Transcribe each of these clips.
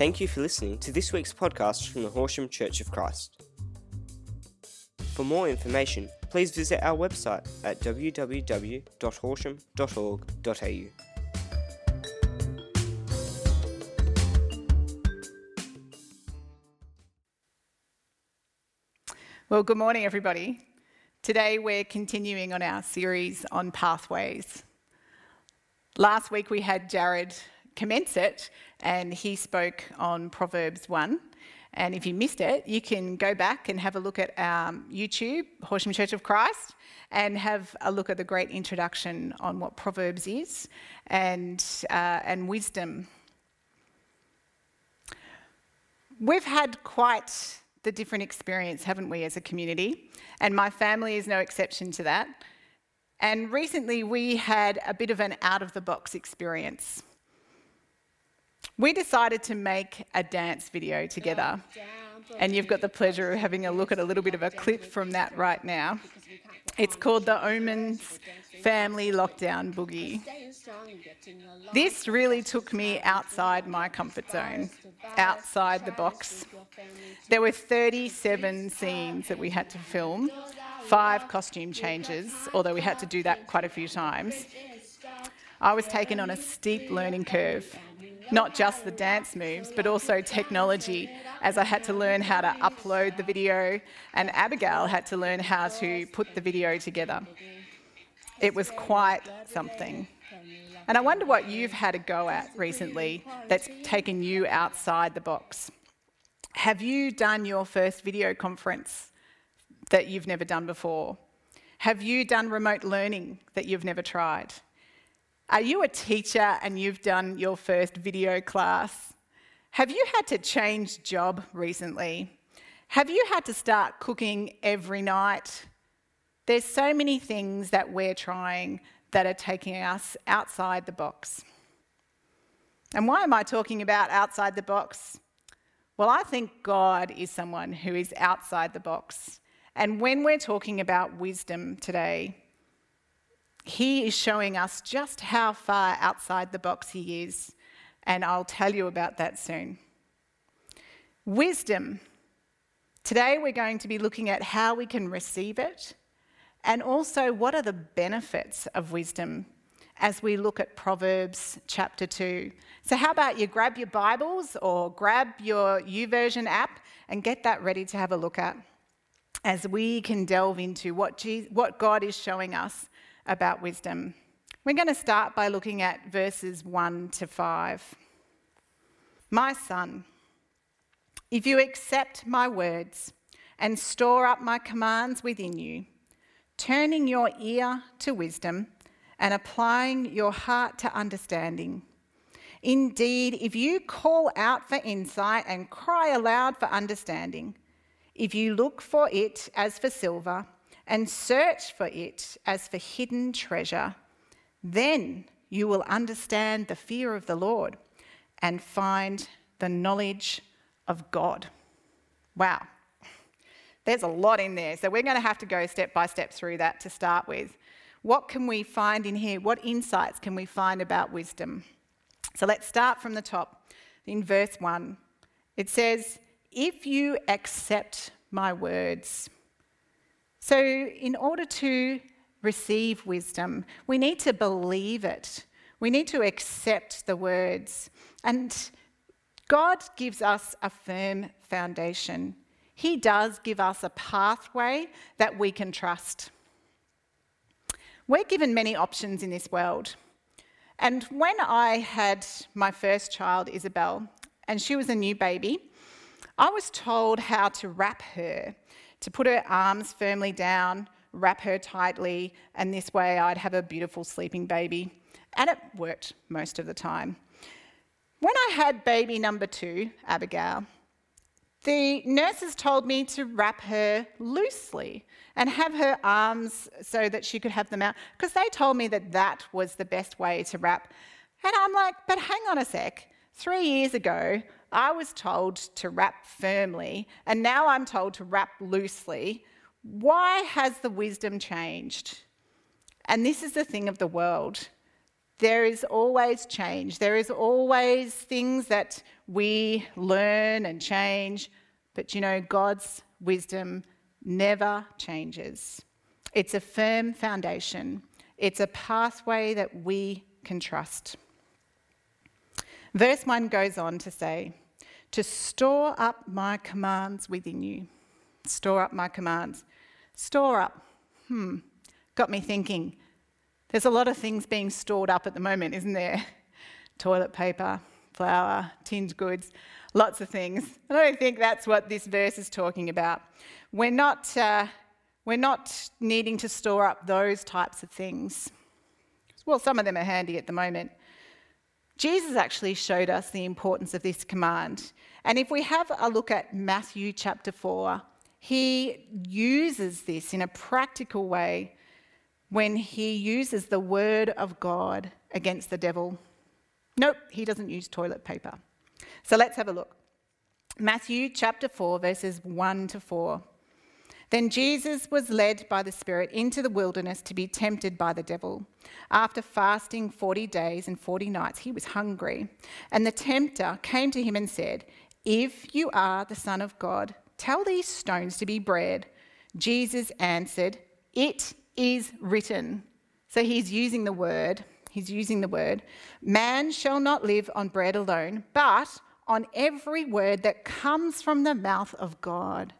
Thank you for listening to this week's podcast from the Horsham Church of Christ. For more information, please visit our website at www.horsham.org.au. Well, good morning, everybody. Today we're continuing on our series on pathways. Last week we had Jared commence it and he spoke on Proverbs 1. And if you missed it, you can go back and have a look at our YouTube, Horsham Church of Christ, and have a look at the great introduction on what Proverbs is and, uh, and wisdom. We've had quite the different experience, haven't we, as a community? And my family is no exception to that. And recently we had a bit of an out of the box experience. We decided to make a dance video together. And you've got the pleasure of having a look at a little bit of a clip from that right now. It's called the Omens Family Lockdown Boogie. This really took me outside my comfort zone, outside the box. There were 37 scenes that we had to film, five costume changes, although we had to do that quite a few times. I was taken on a steep learning curve, not just the dance moves, but also technology, as I had to learn how to upload the video, and Abigail had to learn how to put the video together. It was quite something. And I wonder what you've had a go at recently that's taken you outside the box. Have you done your first video conference that you've never done before? Have you done remote learning that you've never tried? Are you a teacher and you've done your first video class? Have you had to change job recently? Have you had to start cooking every night? There's so many things that we're trying that are taking us outside the box. And why am I talking about outside the box? Well, I think God is someone who is outside the box. And when we're talking about wisdom today, he is showing us just how far outside the box he is, and I'll tell you about that soon. Wisdom. Today we're going to be looking at how we can receive it and also what are the benefits of wisdom as we look at Proverbs chapter 2. So, how about you grab your Bibles or grab your YouVersion app and get that ready to have a look at as we can delve into what, Jesus, what God is showing us about wisdom. We're going to start by looking at verses 1 to 5. My son, if you accept my words and store up my commands within you, turning your ear to wisdom and applying your heart to understanding. Indeed, if you call out for insight and cry aloud for understanding, if you look for it as for silver, and search for it as for hidden treasure, then you will understand the fear of the Lord and find the knowledge of God. Wow. There's a lot in there. So we're going to have to go step by step through that to start with. What can we find in here? What insights can we find about wisdom? So let's start from the top. In verse 1, it says, If you accept my words, so, in order to receive wisdom, we need to believe it. We need to accept the words. And God gives us a firm foundation. He does give us a pathway that we can trust. We're given many options in this world. And when I had my first child, Isabel, and she was a new baby, I was told how to wrap her to put her arms firmly down, wrap her tightly, and this way I'd have a beautiful sleeping baby. And it worked most of the time. When I had baby number two, Abigail, the nurses told me to wrap her loosely and have her arms so that she could have them out because they told me that that was the best way to wrap. And I'm like, but hang on a sec. Three years ago, I was told to wrap firmly, and now I'm told to wrap loosely. Why has the wisdom changed? And this is the thing of the world there is always change. There is always things that we learn and change. But you know, God's wisdom never changes. It's a firm foundation, it's a pathway that we can trust. Verse 1 goes on to say, To store up my commands within you. Store up my commands. Store up. Hmm. Got me thinking. There's a lot of things being stored up at the moment, isn't there? Toilet paper, flour, tinned goods, lots of things. I don't think that's what this verse is talking about. We're not, uh, we're not needing to store up those types of things. Well, some of them are handy at the moment. Jesus actually showed us the importance of this command. And if we have a look at Matthew chapter 4, he uses this in a practical way when he uses the word of God against the devil. Nope, he doesn't use toilet paper. So let's have a look. Matthew chapter 4, verses 1 to 4. Then Jesus was led by the Spirit into the wilderness to be tempted by the devil. After fasting 40 days and 40 nights, he was hungry. And the tempter came to him and said, If you are the Son of God, tell these stones to be bread. Jesus answered, It is written. So he's using the word. He's using the word. Man shall not live on bread alone, but on every word that comes from the mouth of God.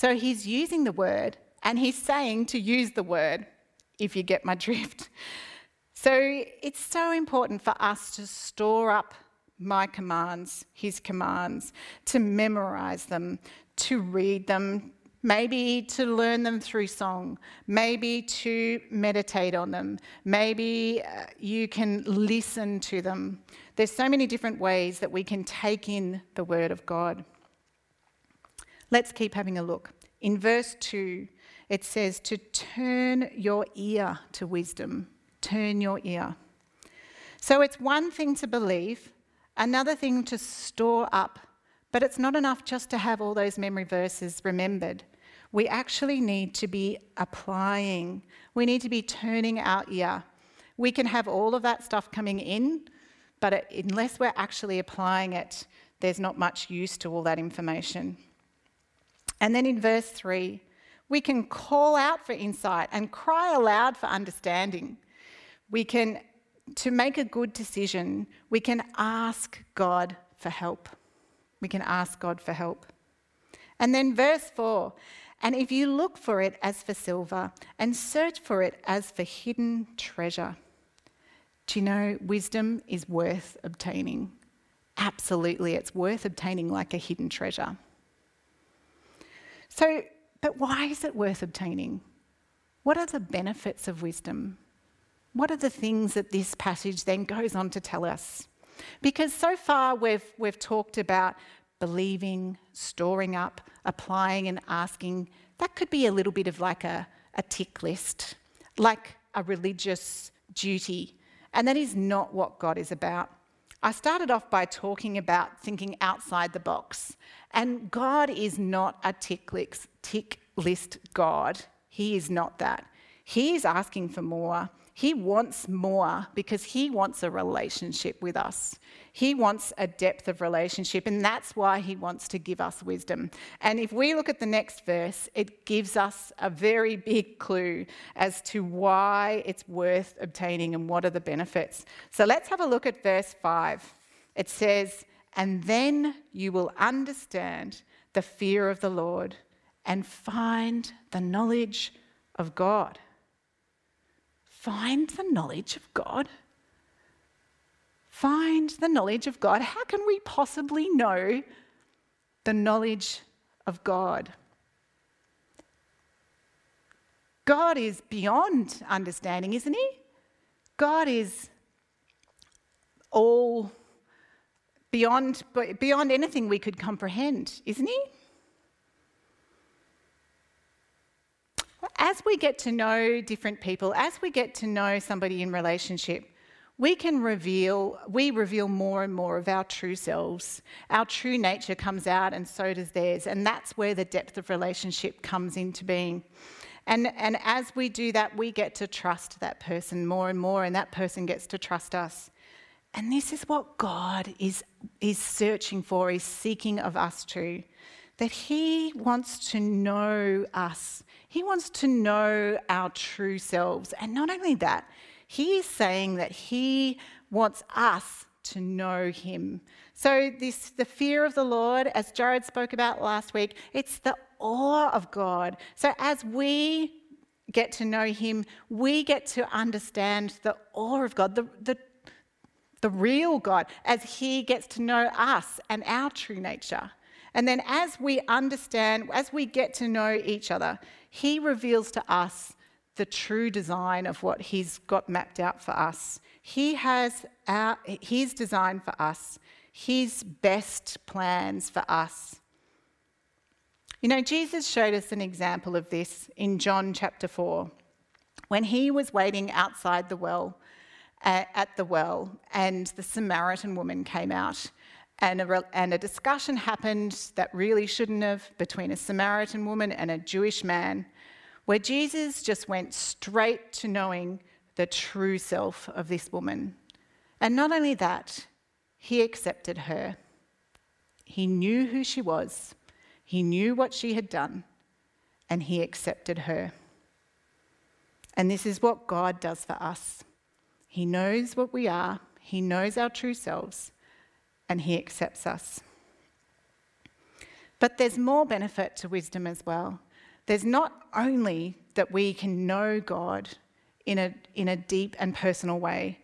So he's using the word and he's saying to use the word, if you get my drift. So it's so important for us to store up my commands, his commands, to memorize them, to read them, maybe to learn them through song, maybe to meditate on them, maybe uh, you can listen to them. There's so many different ways that we can take in the word of God. Let's keep having a look. In verse 2, it says to turn your ear to wisdom. Turn your ear. So it's one thing to believe, another thing to store up, but it's not enough just to have all those memory verses remembered. We actually need to be applying, we need to be turning our ear. We can have all of that stuff coming in, but unless we're actually applying it, there's not much use to all that information. And then in verse 3, we can call out for insight and cry aloud for understanding. We can, to make a good decision, we can ask God for help. We can ask God for help. And then verse 4 and if you look for it as for silver and search for it as for hidden treasure, do you know wisdom is worth obtaining? Absolutely, it's worth obtaining like a hidden treasure. So, but why is it worth obtaining? What are the benefits of wisdom? What are the things that this passage then goes on to tell us? Because so far we've, we've talked about believing, storing up, applying, and asking. That could be a little bit of like a, a tick list, like a religious duty. And that is not what God is about. I started off by talking about thinking outside the box. And God is not a tick list, tick list God. He is not that. He is asking for more. He wants more because he wants a relationship with us. He wants a depth of relationship, and that's why he wants to give us wisdom. And if we look at the next verse, it gives us a very big clue as to why it's worth obtaining and what are the benefits. So let's have a look at verse 5. It says, And then you will understand the fear of the Lord and find the knowledge of God. Find the knowledge of God find the knowledge of God. How can we possibly know the knowledge of God? God is beyond understanding, isn't He? God is all beyond, beyond anything we could comprehend, isn't He? As we get to know different people, as we get to know somebody in relationship, we can reveal, we reveal more and more of our true selves. Our true nature comes out, and so does theirs. And that's where the depth of relationship comes into being. And, and as we do that, we get to trust that person more and more, and that person gets to trust us. And this is what God is, is searching for, is seeking of us too. That He wants to know us, He wants to know our true selves. And not only that, He is saying that He wants us to know Him. So, this, the fear of the Lord, as Jared spoke about last week, it's the awe of God. So, as we get to know Him, we get to understand the awe of God, the, the, the real God, as He gets to know us and our true nature. And then, as we understand, as we get to know each other, He reveals to us the true design of what He's got mapped out for us. He has our, His design for us his best plans for us. You know, Jesus showed us an example of this in John chapter 4 when he was waiting outside the well, at the well, and the Samaritan woman came out. And a, and a discussion happened that really shouldn't have between a Samaritan woman and a Jewish man, where Jesus just went straight to knowing the true self of this woman. And not only that, he accepted her. He knew who she was, he knew what she had done, and he accepted her. And this is what God does for us. He knows what we are, He knows our true selves, and He accepts us. But there's more benefit to wisdom as well. There's not only that we can know God in a, in a deep and personal way,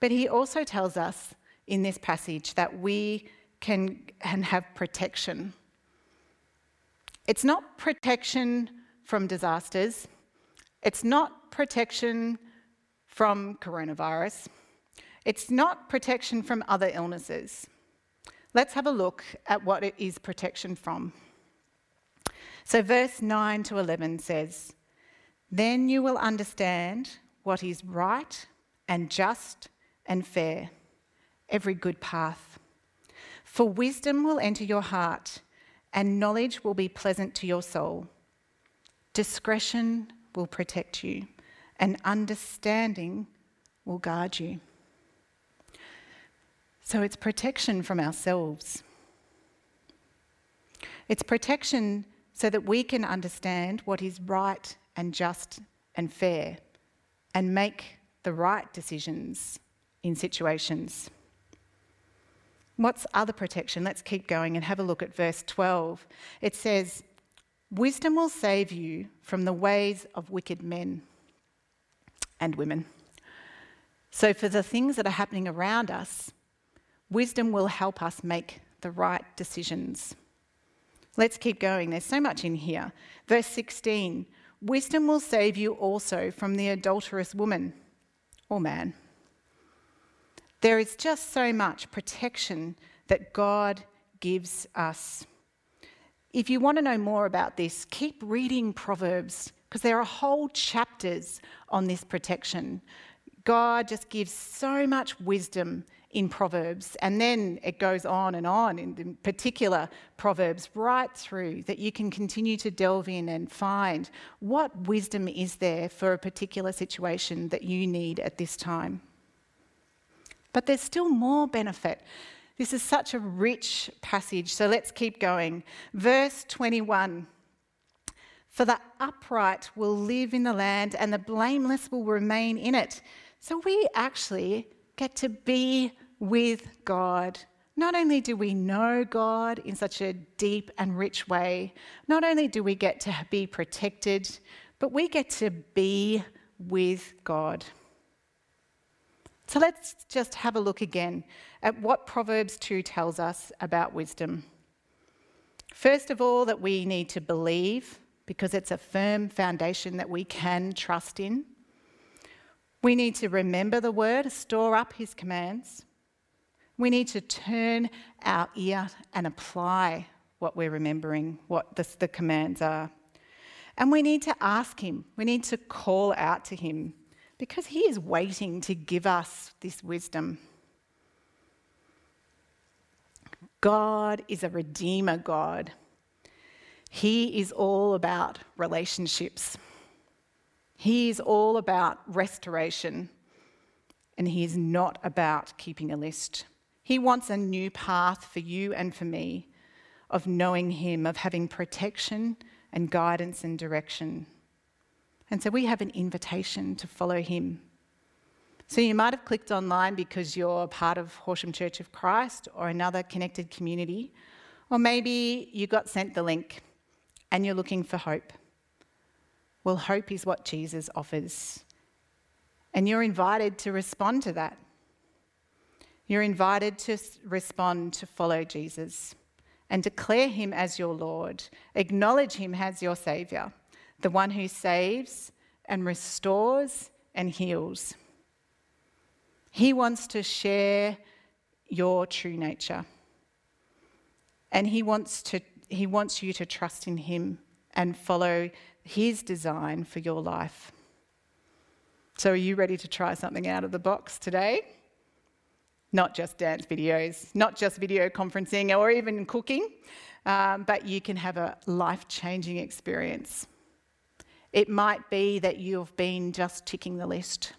but He also tells us in this passage that we can, can have protection. It's not protection from disasters, it's not protection from coronavirus, it's not protection from other illnesses. Let's have a look at what it is protection from. So, verse 9 to 11 says, Then you will understand what is right and just and fair every good path. For wisdom will enter your heart, and knowledge will be pleasant to your soul. Discretion will protect you, and understanding will guard you. So it's protection from ourselves. It's protection so that we can understand what is right and just and fair and make the right decisions in situations. What's other protection? Let's keep going and have a look at verse 12. It says, Wisdom will save you from the ways of wicked men and women. So, for the things that are happening around us, wisdom will help us make the right decisions. Let's keep going. There's so much in here. Verse 16 Wisdom will save you also from the adulterous woman or man. There is just so much protection that God gives us. If you want to know more about this, keep reading Proverbs because there are whole chapters on this protection. God just gives so much wisdom in Proverbs, and then it goes on and on in particular Proverbs right through that you can continue to delve in and find what wisdom is there for a particular situation that you need at this time. But there's still more benefit. This is such a rich passage, so let's keep going. Verse 21 For the upright will live in the land, and the blameless will remain in it. So we actually get to be with God. Not only do we know God in such a deep and rich way, not only do we get to be protected, but we get to be with God. So let's just have a look again at what Proverbs 2 tells us about wisdom. First of all, that we need to believe because it's a firm foundation that we can trust in. We need to remember the word, store up his commands. We need to turn our ear and apply what we're remembering, what the, the commands are. And we need to ask him, we need to call out to him because He is waiting to give us this wisdom. God is a redeemer God. He is all about relationships. He is all about restoration, and He is not about keeping a list. He wants a new path for you and for me of knowing Him, of having protection and guidance and direction. And so we have an invitation to follow Him. So you might have clicked online because you're part of Horsham Church of Christ or another connected community, or maybe you got sent the link and you're looking for hope. Well, hope is what Jesus offers. And you're invited to respond to that. You're invited to respond to follow Jesus and declare him as your Lord. Acknowledge him as your Saviour, the one who saves and restores and heals. He wants to share your true nature. And he wants, to, he wants you to trust in him and follow his design for your life. So, are you ready to try something out of the box today? Not just dance videos, not just video conferencing or even cooking, um, but you can have a life changing experience. It might be that you've been just ticking the list.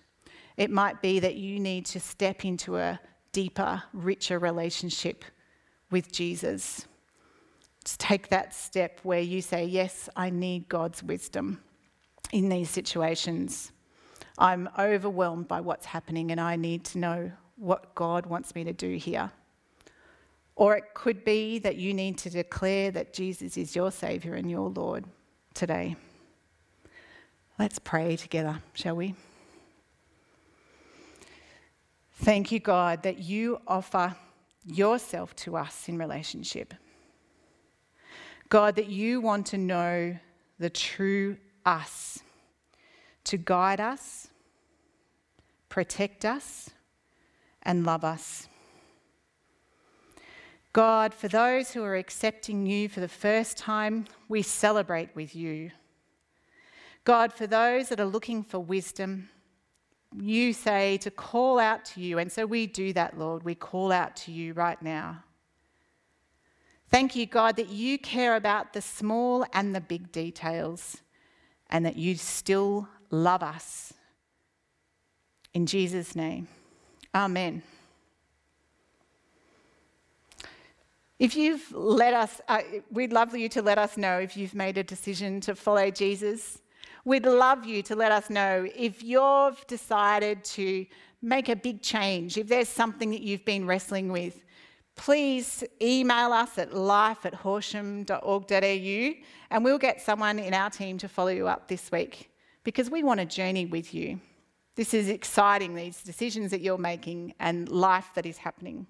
It might be that you need to step into a deeper, richer relationship with Jesus. Just take that step where you say, Yes, I need God's wisdom in these situations. I'm overwhelmed by what's happening and I need to know what God wants me to do here. Or it could be that you need to declare that Jesus is your Saviour and your Lord today. Let's pray together, shall we? Thank you, God, that you offer yourself to us in relationship. God, that you want to know the true us, to guide us, protect us, and love us. God, for those who are accepting you for the first time, we celebrate with you. God, for those that are looking for wisdom, you say to call out to you. And so we do that, Lord. We call out to you right now. Thank you, God, that you care about the small and the big details and that you still love us. In Jesus' name, amen. If you've let us, uh, we'd love you to let us know if you've made a decision to follow Jesus. We'd love you to let us know if you've decided to make a big change, if there's something that you've been wrestling with. Please email us at life at horsham.org.au and we'll get someone in our team to follow you up this week because we want to journey with you. This is exciting, these decisions that you're making and life that is happening.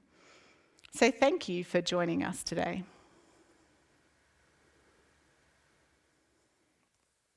So thank you for joining us today.